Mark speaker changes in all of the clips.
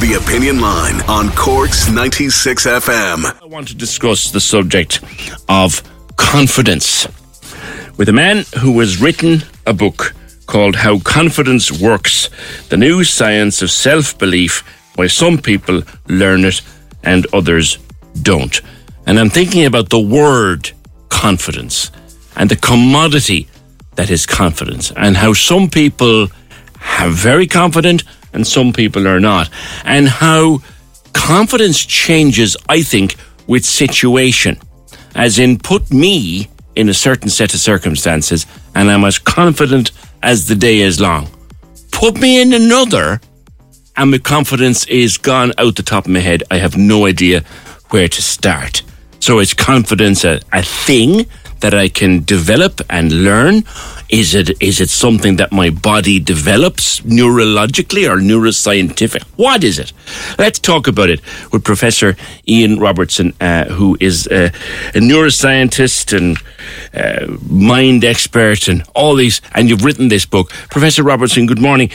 Speaker 1: The Opinion Line on Cork's 96 FM.
Speaker 2: I want to discuss the subject of confidence with a man who has written a book called How Confidence Works The New Science of Self Belief, Why Some People Learn It and Others Don't. And I'm thinking about the word confidence and the commodity that is confidence and how some people are very confident and some people are not. And how confidence changes, I think, with situation. As in, put me in a certain set of circumstances and I'm as confident as the day is long. Put me in another and my confidence is gone out the top of my head. I have no idea where to start. So is confidence a, a thing that I can develop and learn? Is it is it something that my body develops neurologically or neuroscientific? What is it? Let's talk about it with Professor Ian Robertson, uh, who is uh, a neuroscientist and uh, mind expert and all these. And you've written this book, Professor Robertson. Good morning.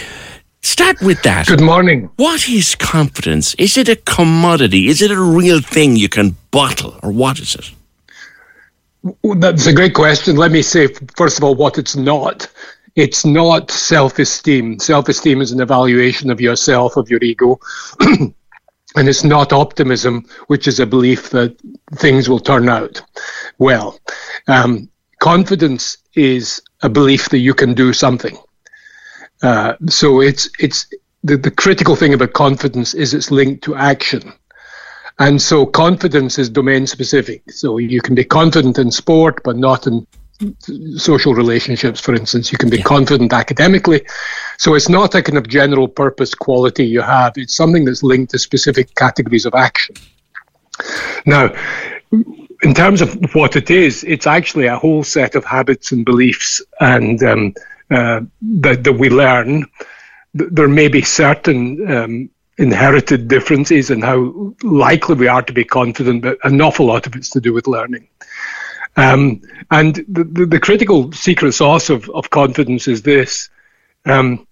Speaker 2: Start with that.
Speaker 3: Good morning.
Speaker 2: What is confidence? Is it a commodity? Is it a real thing you can bottle, or what is it?
Speaker 3: That's a great question. Let me say, first of all, what it's not. It's not self esteem. Self esteem is an evaluation of yourself, of your ego. and it's not optimism, which is a belief that things will turn out well. Um, confidence is a belief that you can do something. Uh, so it's it's the, the critical thing about confidence is it's linked to action. And so confidence is domain specific. So you can be confident in sport, but not in social relationships, for instance. You can be yeah. confident academically. So it's not a kind of general purpose quality you have, it's something that's linked to specific categories of action. Now, in terms of what it is, it's actually a whole set of habits and beliefs and um, uh, that, that we learn. There may be certain um, inherited differences and how likely we are to be confident, but an awful lot of it's to do with learning. Um, and the, the, the, critical secret sauce of, of confidence is this. Um,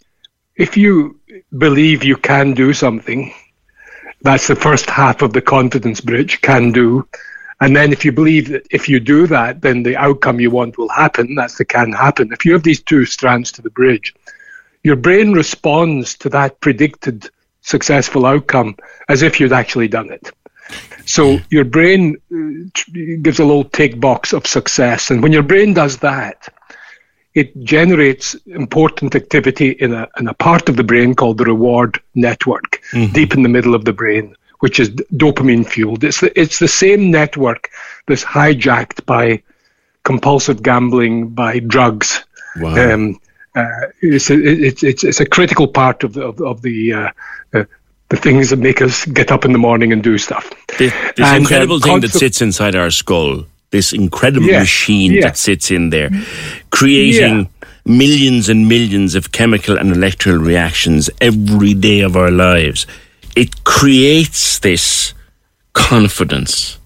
Speaker 3: if you believe you can do something, that's the first half of the confidence bridge, can do. And then if you believe that if you do that, then the outcome you want will happen, that's the can happen. If you have these two strands to the bridge, your brain responds to that predicted successful outcome as if you'd actually done it. So your brain uh, gives a little tick box of success. And when your brain does that, it generates important activity in a, in a part of the brain called the reward network, mm-hmm. deep in the middle of the brain, which is dopamine fueled. It's the, it's the same network that's hijacked by compulsive gambling, by drugs. Wow. Um, it's, a, it's, it's, it's a critical part of the, of, of the uh, uh, the things that make us get up in the morning and do stuff.
Speaker 2: This, this and, incredible thing that sits inside our skull, this incredible yeah, machine yeah. that sits in there, creating yeah. millions and millions of chemical and electrical reactions every day of our lives. It creates this confidence.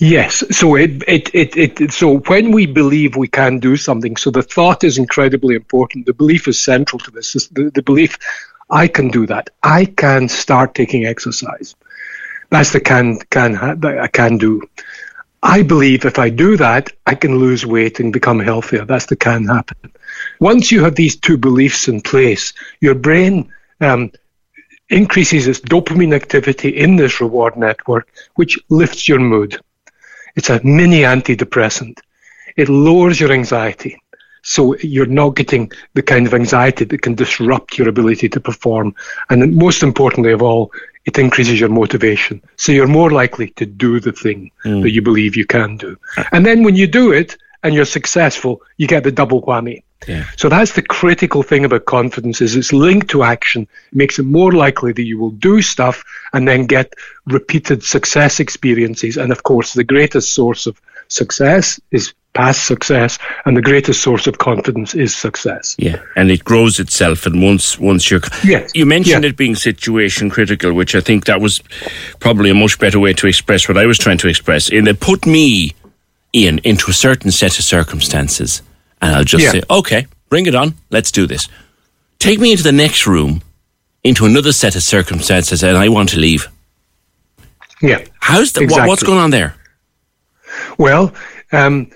Speaker 3: Yes. So it, it, it, it, so when we believe we can do something, so the thought is incredibly important. The belief is central to this. The, the belief I can do that. I can start taking exercise. That's the can can I can do. I believe if I do that, I can lose weight and become healthier. That's the can happen. Once you have these two beliefs in place, your brain um, increases its dopamine activity in this reward network, which lifts your mood. It's a mini antidepressant. It lowers your anxiety. So you're not getting the kind of anxiety that can disrupt your ability to perform. And most importantly of all, it increases your motivation. So you're more likely to do the thing mm. that you believe you can do. And then when you do it and you're successful, you get the double whammy. Yeah. So that's the critical thing about confidence is it's linked to action. It makes it more likely that you will do stuff and then get repeated success experiences. And of course, the greatest source of success is past success and the greatest source of confidence is success
Speaker 2: yeah and it grows itself and once once you're
Speaker 3: yes.
Speaker 2: you mentioned it being situation critical which i think that was probably a much better way to express what i was trying to express in that put me ian into a certain set of circumstances and i'll just yeah. say okay bring it on let's do this take me into the next room into another set of circumstances and i want to leave
Speaker 3: yeah
Speaker 2: how's that exactly. what, what's going on there
Speaker 3: well um,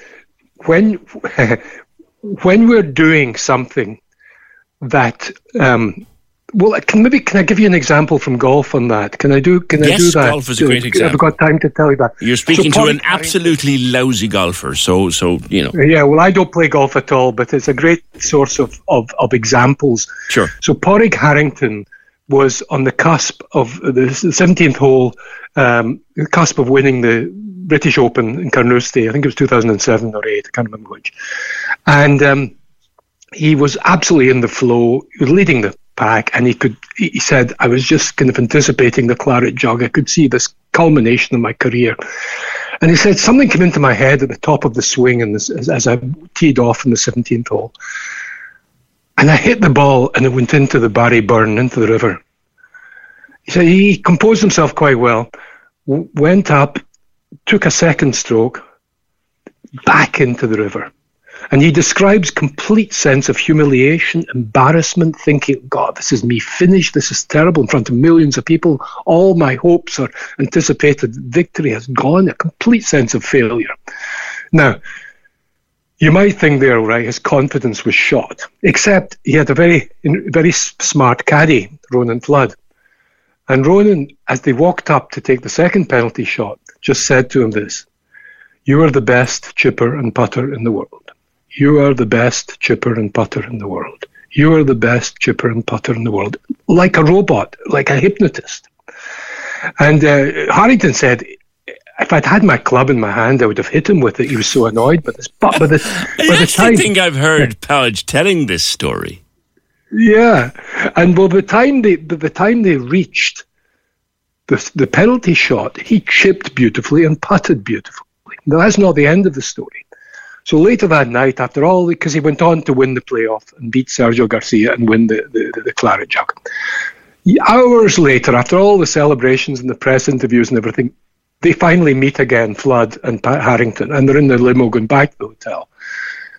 Speaker 3: when when we're doing something that um, well, can maybe can I give you an example from golf on that? Can I do? Can
Speaker 2: yes,
Speaker 3: I do that?
Speaker 2: golf is a great example.
Speaker 3: I've got time to tell you that.
Speaker 2: You're speaking so to an absolutely lousy golfer, so so you know.
Speaker 3: Yeah, well, I don't play golf at all, but it's a great source of of, of examples.
Speaker 2: Sure.
Speaker 3: So Padraig Harrington was on the cusp of the 17th hole, um, the cusp of winning the British Open in Carnoustie. I think it was 2007 or 8, I can't remember which. And um, he was absolutely in the flow. Leading the pack, and he could. He said, "I was just kind of anticipating the claret jug. I could see this culmination of my career." And he said something came into my head at the top of the swing, and as, as I teed off in the 17th hole, and I hit the ball, and it went into the Barry Burn, into the river. He said he composed himself quite well, w- went up, took a second stroke back into the river. And he describes complete sense of humiliation, embarrassment, thinking, God, this is me finished. This is terrible in front of millions of people. All my hopes or anticipated victory has gone. A complete sense of failure. Now, you might think there, right, his confidence was shot, except he had a very, very smart caddy, Ronan Flood. And Ronan, as they walked up to take the second penalty shot, just said to him this You are the best chipper and putter in the world. You are the best chipper and putter in the world. You are the best chipper and putter in the world. Like a robot, like a hypnotist. And uh, Harrington said, if I'd had my club in my hand, I would have hit him with it. He was so annoyed by this. But by the, by
Speaker 2: the
Speaker 3: time,
Speaker 2: I think I've heard Padraig telling this story.
Speaker 3: Yeah, and by the time they by the time they reached the the penalty shot, he chipped beautifully and putted beautifully. Now that's not the end of the story. So later that night, after all, because he went on to win the playoff and beat Sergio Garcia and win the, the, the, Claret Jug. Hours later, after all the celebrations and the press interviews and everything, they finally meet again, Flood and Pat Harrington, and they're in the limo going back to the hotel.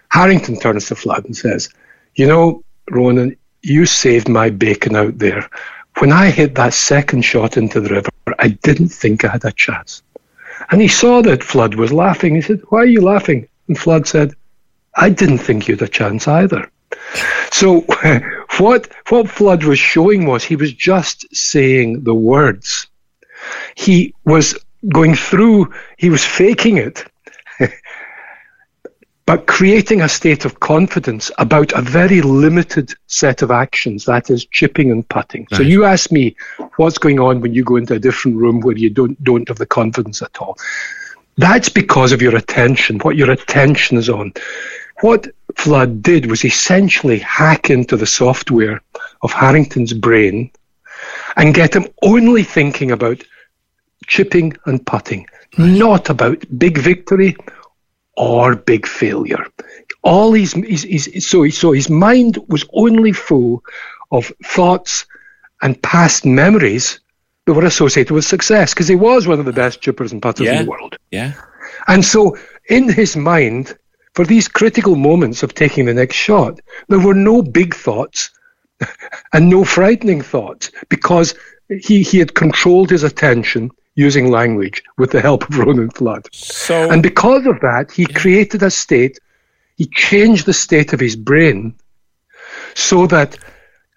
Speaker 3: Harrington turns to Flood and says, You know, Ronan, you saved my bacon out there. When I hit that second shot into the river, I didn't think I had a chance. And he saw that Flood was laughing. He said, Why are you laughing? And Flood said, I didn't think you'd a chance either. So what what Flood was showing was he was just saying the words. He was going through, he was faking it, but creating a state of confidence about a very limited set of actions, that is chipping and putting. So you ask me what's going on when you go into a different room where you don't, don't have the confidence at all. That's because of your attention, what your attention is on. What Flood did was essentially hack into the software of Harrington's brain and get him only thinking about chipping and putting, not about big victory or big failure. All his, his, his so so his mind was only full of thoughts and past memories that were associated with success because he was one of the best chippers and putters
Speaker 2: yeah,
Speaker 3: in the world.
Speaker 2: Yeah.
Speaker 3: And so in his mind, for these critical moments of taking the next shot, there were no big thoughts and no frightening thoughts because he, he had controlled his attention using language with the help of Ronan Flood.
Speaker 2: So,
Speaker 3: and because of that, he created a state, he changed the state of his brain so that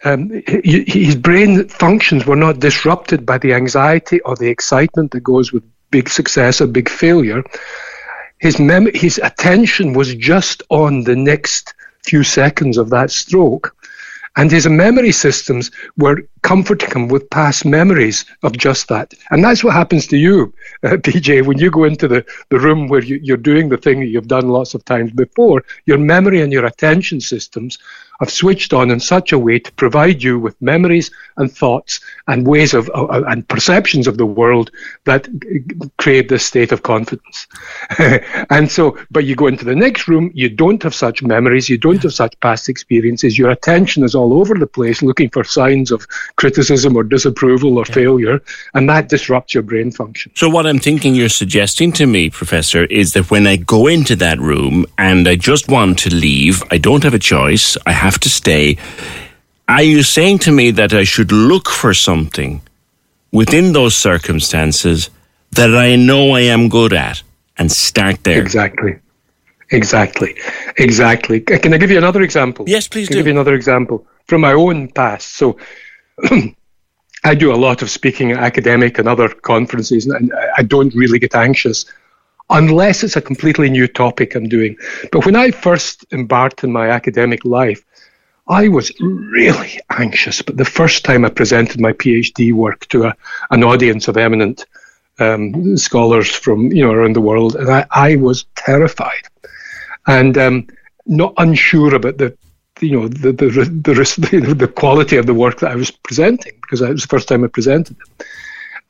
Speaker 3: um, his brain functions were not disrupted by the anxiety or the excitement that goes with big success or big failure. His mem- his attention was just on the next few seconds of that stroke. And his memory systems were comforting him with past memories of just that. And that's what happens to you, uh, PJ, when you go into the, the room where you, you're doing the thing that you've done lots of times before. Your memory and your attention systems have switched on in such a way to provide you with memories and thoughts and ways of uh, and perceptions of the world that create this state of confidence. and so, but you go into the next room, you don't have such memories, you don't have such past experiences. Your attention is all over the place, looking for signs of criticism or disapproval or yeah. failure, and that disrupts your brain function.
Speaker 2: So, what I'm thinking you're suggesting to me, Professor, is that when I go into that room and I just want to leave, I don't have a choice. I have have to stay. Are you saying to me that I should look for something within those circumstances that I know I am good at and start there?
Speaker 3: Exactly. Exactly. Exactly. Can I give you another example?
Speaker 2: Yes, please
Speaker 3: Can
Speaker 2: do.
Speaker 3: give you another example from my own past. So I do a lot of speaking at academic and other conferences, and I don't really get anxious unless it's a completely new topic I'm doing. But when I first embarked in my academic life, I was really anxious. But the first time I presented my PhD work to a, an audience of eminent um, scholars from you know around the world, and I, I was terrified and um, not unsure about the you know the the, the the quality of the work that I was presenting because it was the first time I presented it.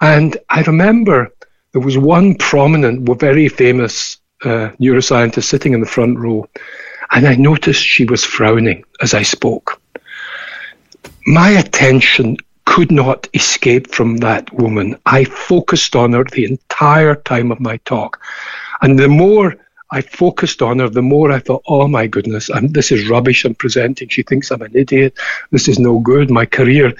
Speaker 3: And I remember there was one prominent, very famous uh, neuroscientist sitting in the front row, and I noticed she was frowning as I spoke. My attention could not escape from that woman. I focused on her the entire time of my talk. And the more I focused on her, the more I thought, oh my goodness, I'm, this is rubbish I'm presenting. She thinks I'm an idiot. This is no good, my career.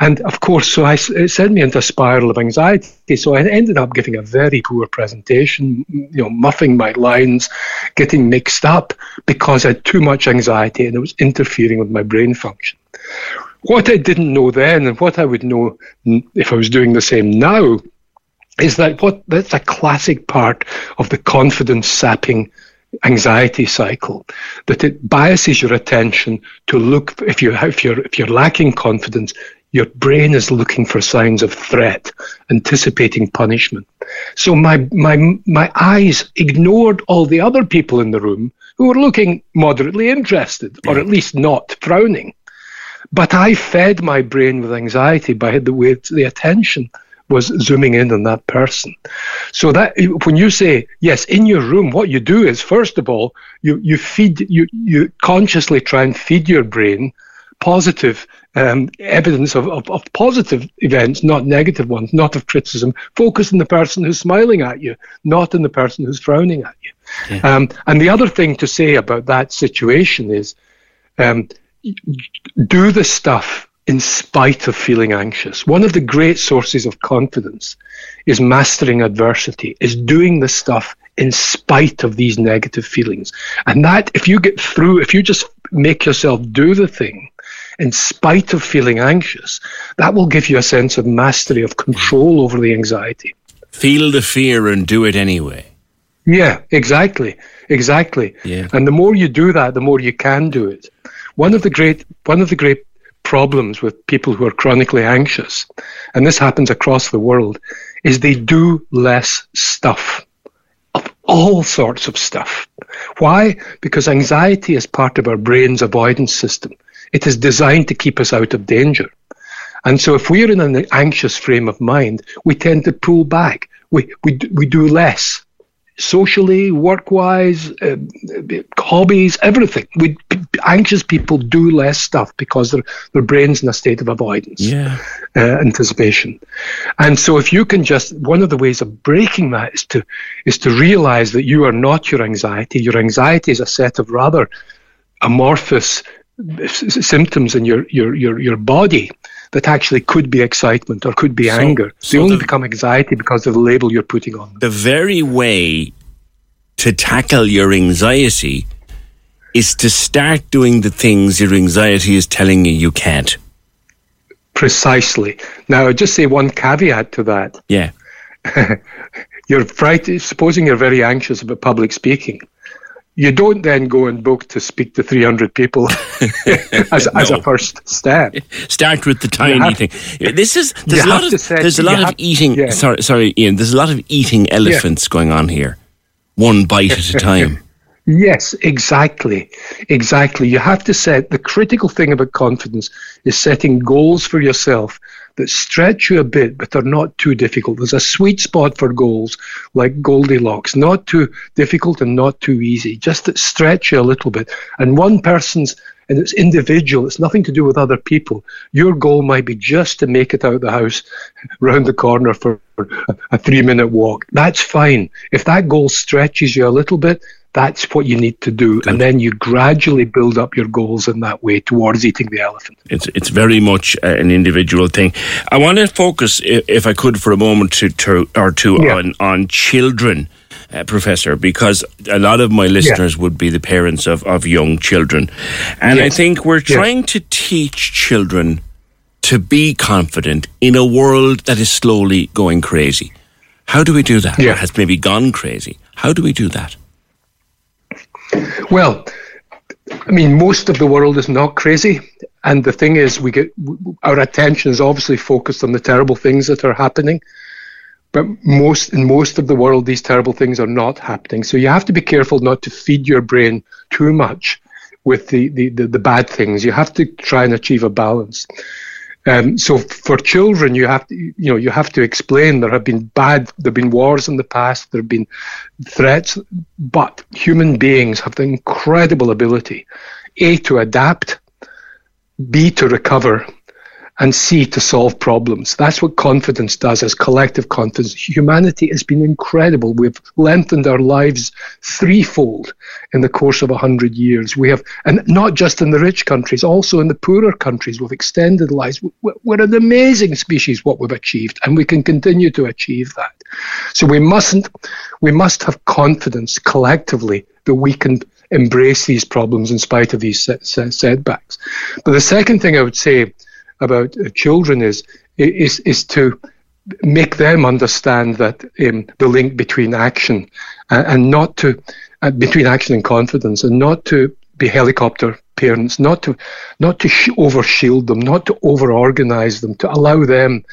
Speaker 3: And of course, so I, it sent me into a spiral of anxiety. So I ended up giving a very poor presentation, you know, muffing my lines, getting mixed up because I had too much anxiety and it was interfering with my brain function. What I didn't know then and what I would know if I was doing the same now is that what that's a classic part of the confidence sapping anxiety cycle that it biases your attention to look if you if you're if you're lacking confidence your brain is looking for signs of threat anticipating punishment. So my my my eyes ignored all the other people in the room who were looking moderately interested or at least not frowning. But i fed my brain with anxiety by the way the attention was zooming in on that person. So that when you say yes, in your room, what you do is first of all you you feed you you consciously try and feed your brain positive um, evidence of, of, of, positive events, not negative ones, not of criticism. Focus on the person who's smiling at you, not on the person who's frowning at you. Um, and the other thing to say about that situation is um, do the stuff in spite of feeling anxious. One of the great sources of confidence is mastering adversity, is doing the stuff in spite of these negative feelings. And that, if you get through, if you just make yourself do the thing in spite of feeling anxious, that will give you a sense of mastery, of control over the anxiety.
Speaker 2: Feel the fear and do it anyway.
Speaker 3: Yeah, exactly. Exactly. Yeah. And the more you do that, the more you can do it. One of the great one of the great problems with people who are chronically anxious, and this happens across the world, is they do less stuff of all sorts of stuff. Why? Because anxiety is part of our brain's avoidance system. It is designed to keep us out of danger. And so if we're in an anxious frame of mind, we tend to pull back. We, we, we do less socially, work wise, uh, hobbies, everything. We anxious people do less stuff because their their brains in a state of avoidance,
Speaker 2: yeah,
Speaker 3: uh, anticipation. And so, if you can just one of the ways of breaking that is to is to realize that you are not your anxiety. Your anxiety is a set of rather amorphous symptoms in your your your your body that actually could be excitement or could be so, anger. So they only the, become anxiety because of the label you're putting on them.
Speaker 2: The very way to tackle your anxiety is to start doing the things your anxiety is telling you you can't.
Speaker 3: Precisely. Now, I'll just say one caveat to that.
Speaker 2: Yeah.
Speaker 3: you're frightened, supposing you're very anxious about public speaking. You don't then go and book to speak to 300 people as, no. as a first step.
Speaker 2: Start with the tiny have, thing. This is there's a lot of set, there's a lot of have, eating. Yeah. Sorry, sorry, Ian. There's a lot of eating elephants yeah. going on here, one bite at a time.
Speaker 3: Yes, exactly. Exactly. You have to set the critical thing about confidence is setting goals for yourself that stretch you a bit but they're not too difficult. There's a sweet spot for goals like Goldilocks, not too difficult and not too easy, just that stretch you a little bit. And one person's and it's individual. It's nothing to do with other people. Your goal might be just to make it out of the house, round the corner for a three minute walk. That's fine. If that goal stretches you a little bit, that's what you need to do. Good. And then you gradually build up your goals in that way towards eating the elephant.
Speaker 2: It's, it's very much uh, an individual thing. I want to focus, if I could, for a moment to, to or two yeah. on, on children. Uh, professor, because a lot of my listeners yeah. would be the parents of, of young children. And yes. I think we're trying yes. to teach children to be confident in a world that is slowly going crazy. How do we do that? Yeah. has maybe gone crazy. How do we do that?
Speaker 3: Well, I mean, most of the world is not crazy. And the thing is, we get our attention is obviously focused on the terrible things that are happening. But most in most of the world, these terrible things are not happening. So you have to be careful not to feed your brain too much with the, the, the, the bad things. You have to try and achieve a balance. Um, so for children, you have to, you know, you have to explain there have been bad, there have been wars in the past, there have been threats, but human beings have the incredible ability, a to adapt, b to recover, and C, to solve problems. That's what confidence does as collective confidence. Humanity has been incredible. We've lengthened our lives threefold in the course of 100 years. We have, and not just in the rich countries, also in the poorer countries, we've extended lives. We're an amazing species, what we've achieved, and we can continue to achieve that. So we mustn't, we must have confidence collectively that we can embrace these problems in spite of these set, set, setbacks. But the second thing I would say about uh, children is is is to make them understand that um, the link between action uh, and not to uh, between action and confidence and not to be helicopter parents not to not to sh- over shield them not to over organize them to allow them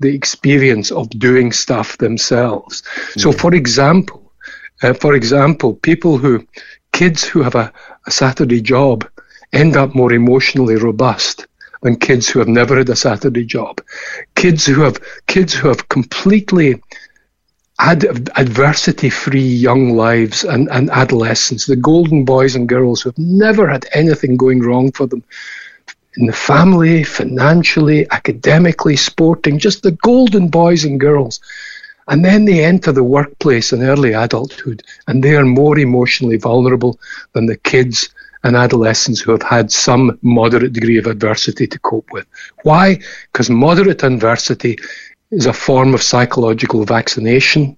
Speaker 3: the experience of doing stuff themselves mm-hmm. so for example uh, for example people who kids who have a, a saturday job end up more emotionally robust than kids who have never had a Saturday job. Kids who have kids who have completely had adversity-free young lives and, and adolescence, the golden boys and girls who have never had anything going wrong for them in the family, financially, academically, sporting, just the golden boys and girls. And then they enter the workplace in early adulthood and they are more emotionally vulnerable than the kids and adolescents who have had some moderate degree of adversity to cope with. Why? Because moderate adversity is a form of psychological vaccination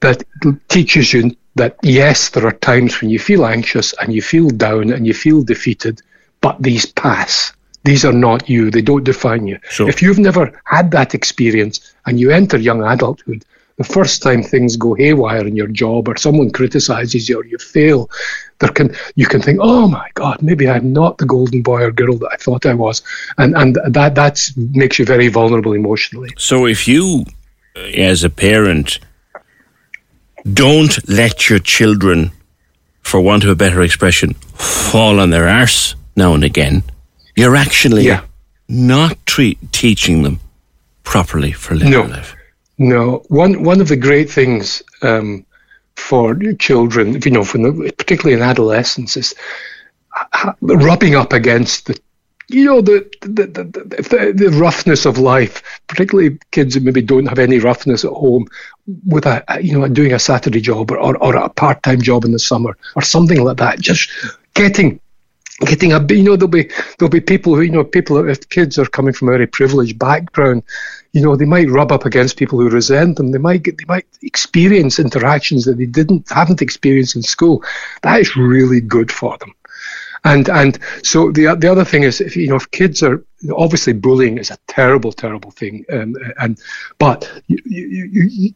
Speaker 3: that teaches you that yes, there are times when you feel anxious and you feel down and you feel defeated, but these pass. These are not you. They don't define you. Sure. If you've never had that experience and you enter young adulthood, the first time things go haywire in your job or someone criticizes you or you fail, there can you can think, oh my God, maybe I'm not the golden boy or girl that I thought I was, and and that that makes you very vulnerable emotionally.
Speaker 2: So if you, uh, as a parent, don't let your children, for want of a better expression, fall on their arse now and again, you're actually yeah. not tre- teaching them properly for later
Speaker 3: no.
Speaker 2: life.
Speaker 3: No, one one of the great things um, for children, you know, the, particularly in adolescence, is rubbing up against the, you know, the the, the the, roughness of life, particularly kids who maybe don't have any roughness at home, with a you know doing a Saturday job or, or, or a part time job in the summer or something like that. Just getting getting a you know there'll be there'll be people who you know people if kids are coming from a very privileged background you know, they might rub up against people who resent them. They might get, they might experience interactions that they didn't haven't experienced in school. That is really good for them. And and so the the other thing is, if you know, if kids are obviously bullying is a terrible, terrible thing, um, and but you, you, you,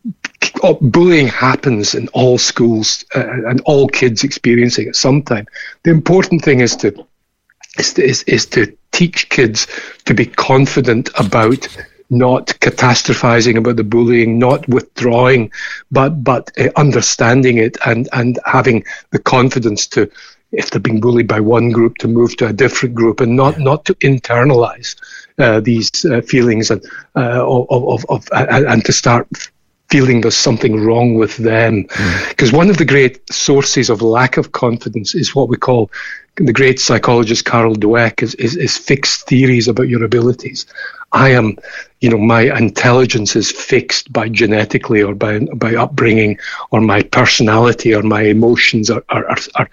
Speaker 3: oh, bullying happens in all schools uh, and all kids experiencing it sometime. The important thing is to is to, is, is to teach kids to be confident about not catastrophizing about the bullying, not withdrawing, but but uh, understanding it and and having the confidence to if they're being bullied by one group to move to a different group and not not to internalize uh, these uh, feelings and uh, of, of, of and to start feeling there's something wrong with them because mm. one of the great sources of lack of confidence is what we call the great psychologist Carol Dweck is, is, is fixed theories about your abilities. I am, you know, my intelligence is fixed by genetically or by by upbringing or my personality or my emotions are, are, are, are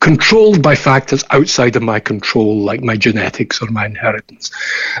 Speaker 3: controlled by factors outside of my control, like my genetics or my inheritance.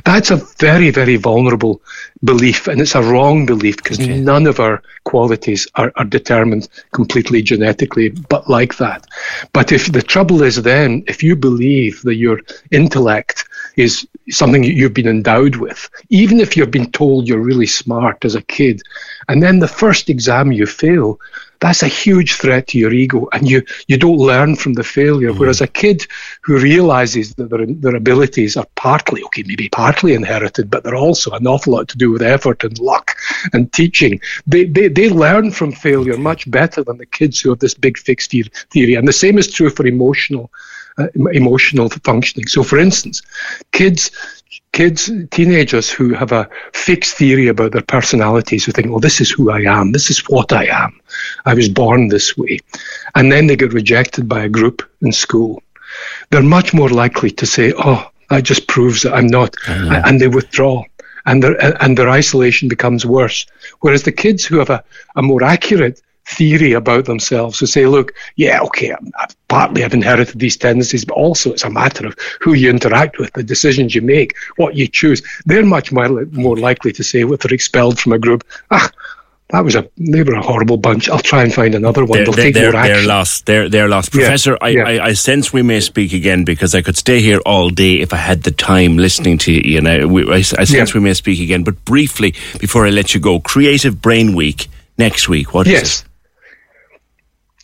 Speaker 3: That's a very, very vulnerable belief, and it's a wrong belief because okay. none of our qualities are, are determined completely genetically, but like that. But if the trouble is then, if you believe that your intellect is something you've been endowed with, even if you've been told you're really smart as a kid, and then the first exam you fail, that's a huge threat to your ego and you, you don't learn from the failure. Mm. Whereas a kid who realizes that their, their abilities are partly, okay, maybe partly inherited, but they're also an awful lot to do with effort and luck and teaching, they, they, they learn from failure much better than the kids who have this big fixed theory. And the same is true for emotional. Uh, emotional functioning. So, for instance, kids kids, teenagers who have a fixed theory about their personalities, who think, well, this is who I am, this is what I am, I was born this way, and then they get rejected by a group in school, they're much more likely to say, oh, that just proves that I'm not, mm-hmm. and they withdraw. And their, and their isolation becomes worse. Whereas the kids who have a, a more accurate theory about themselves to say, look, yeah, okay, I've, partly I've inherited these tendencies, but also it's a matter of who you interact with, the decisions you make, what you choose. They're much more, more likely to say, if they're expelled from a group, ah, that was a they were a horrible bunch. I'll try and find another one. They're,
Speaker 2: they're,
Speaker 3: they're,
Speaker 2: they're lost. They're they're lost. Professor, yeah, I, yeah. I, I, sense we may speak again because I could stay here all day if I had the time listening to you. And I, I, I sense yeah. we may speak again. But briefly, before I let you go, Creative Brain Week next week. What
Speaker 3: yes.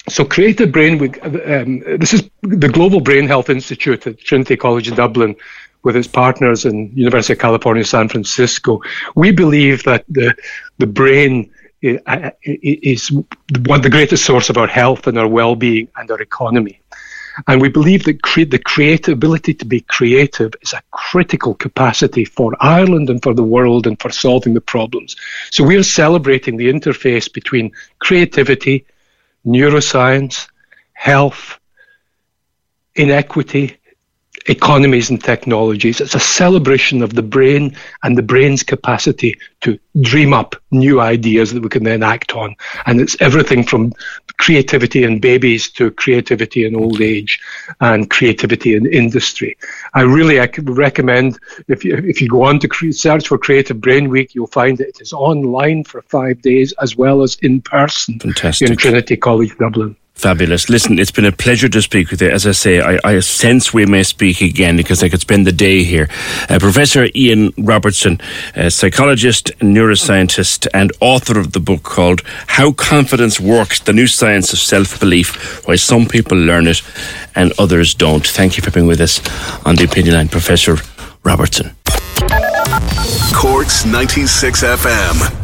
Speaker 3: So, Creative Brain Week, um, this is the Global Brain Health Institute at Trinity College in Dublin with its partners in University of California, San Francisco. We believe that the, the brain uh, is one the greatest source of our health and our well-being and our economy. And we believe that cre- the creative ability to be creative is a critical capacity for Ireland and for the world and for solving the problems. So we are celebrating the interface between creativity, neuroscience, health, inequity, economies and technologies. It's a celebration of the brain and the brain's capacity to dream up new ideas that we can then act on. And it's everything from creativity in babies to creativity in old age and creativity in industry. I really I recommend if you, if you go on to search for Creative Brain Week, you'll find that it is online for five days as well as in person
Speaker 2: Fantastic.
Speaker 3: in Trinity College Dublin.
Speaker 2: Fabulous. Listen, it's been a pleasure to speak with you. As I say, I, I sense we may speak again because I could spend the day here. Uh, Professor Ian Robertson, psychologist, neuroscientist, and author of the book called How Confidence Works The New Science of Self Belief Why Some People Learn It and Others Don't. Thank you for being with us on the Opinion Line, Professor Robertson.
Speaker 1: Cork's 96 FM.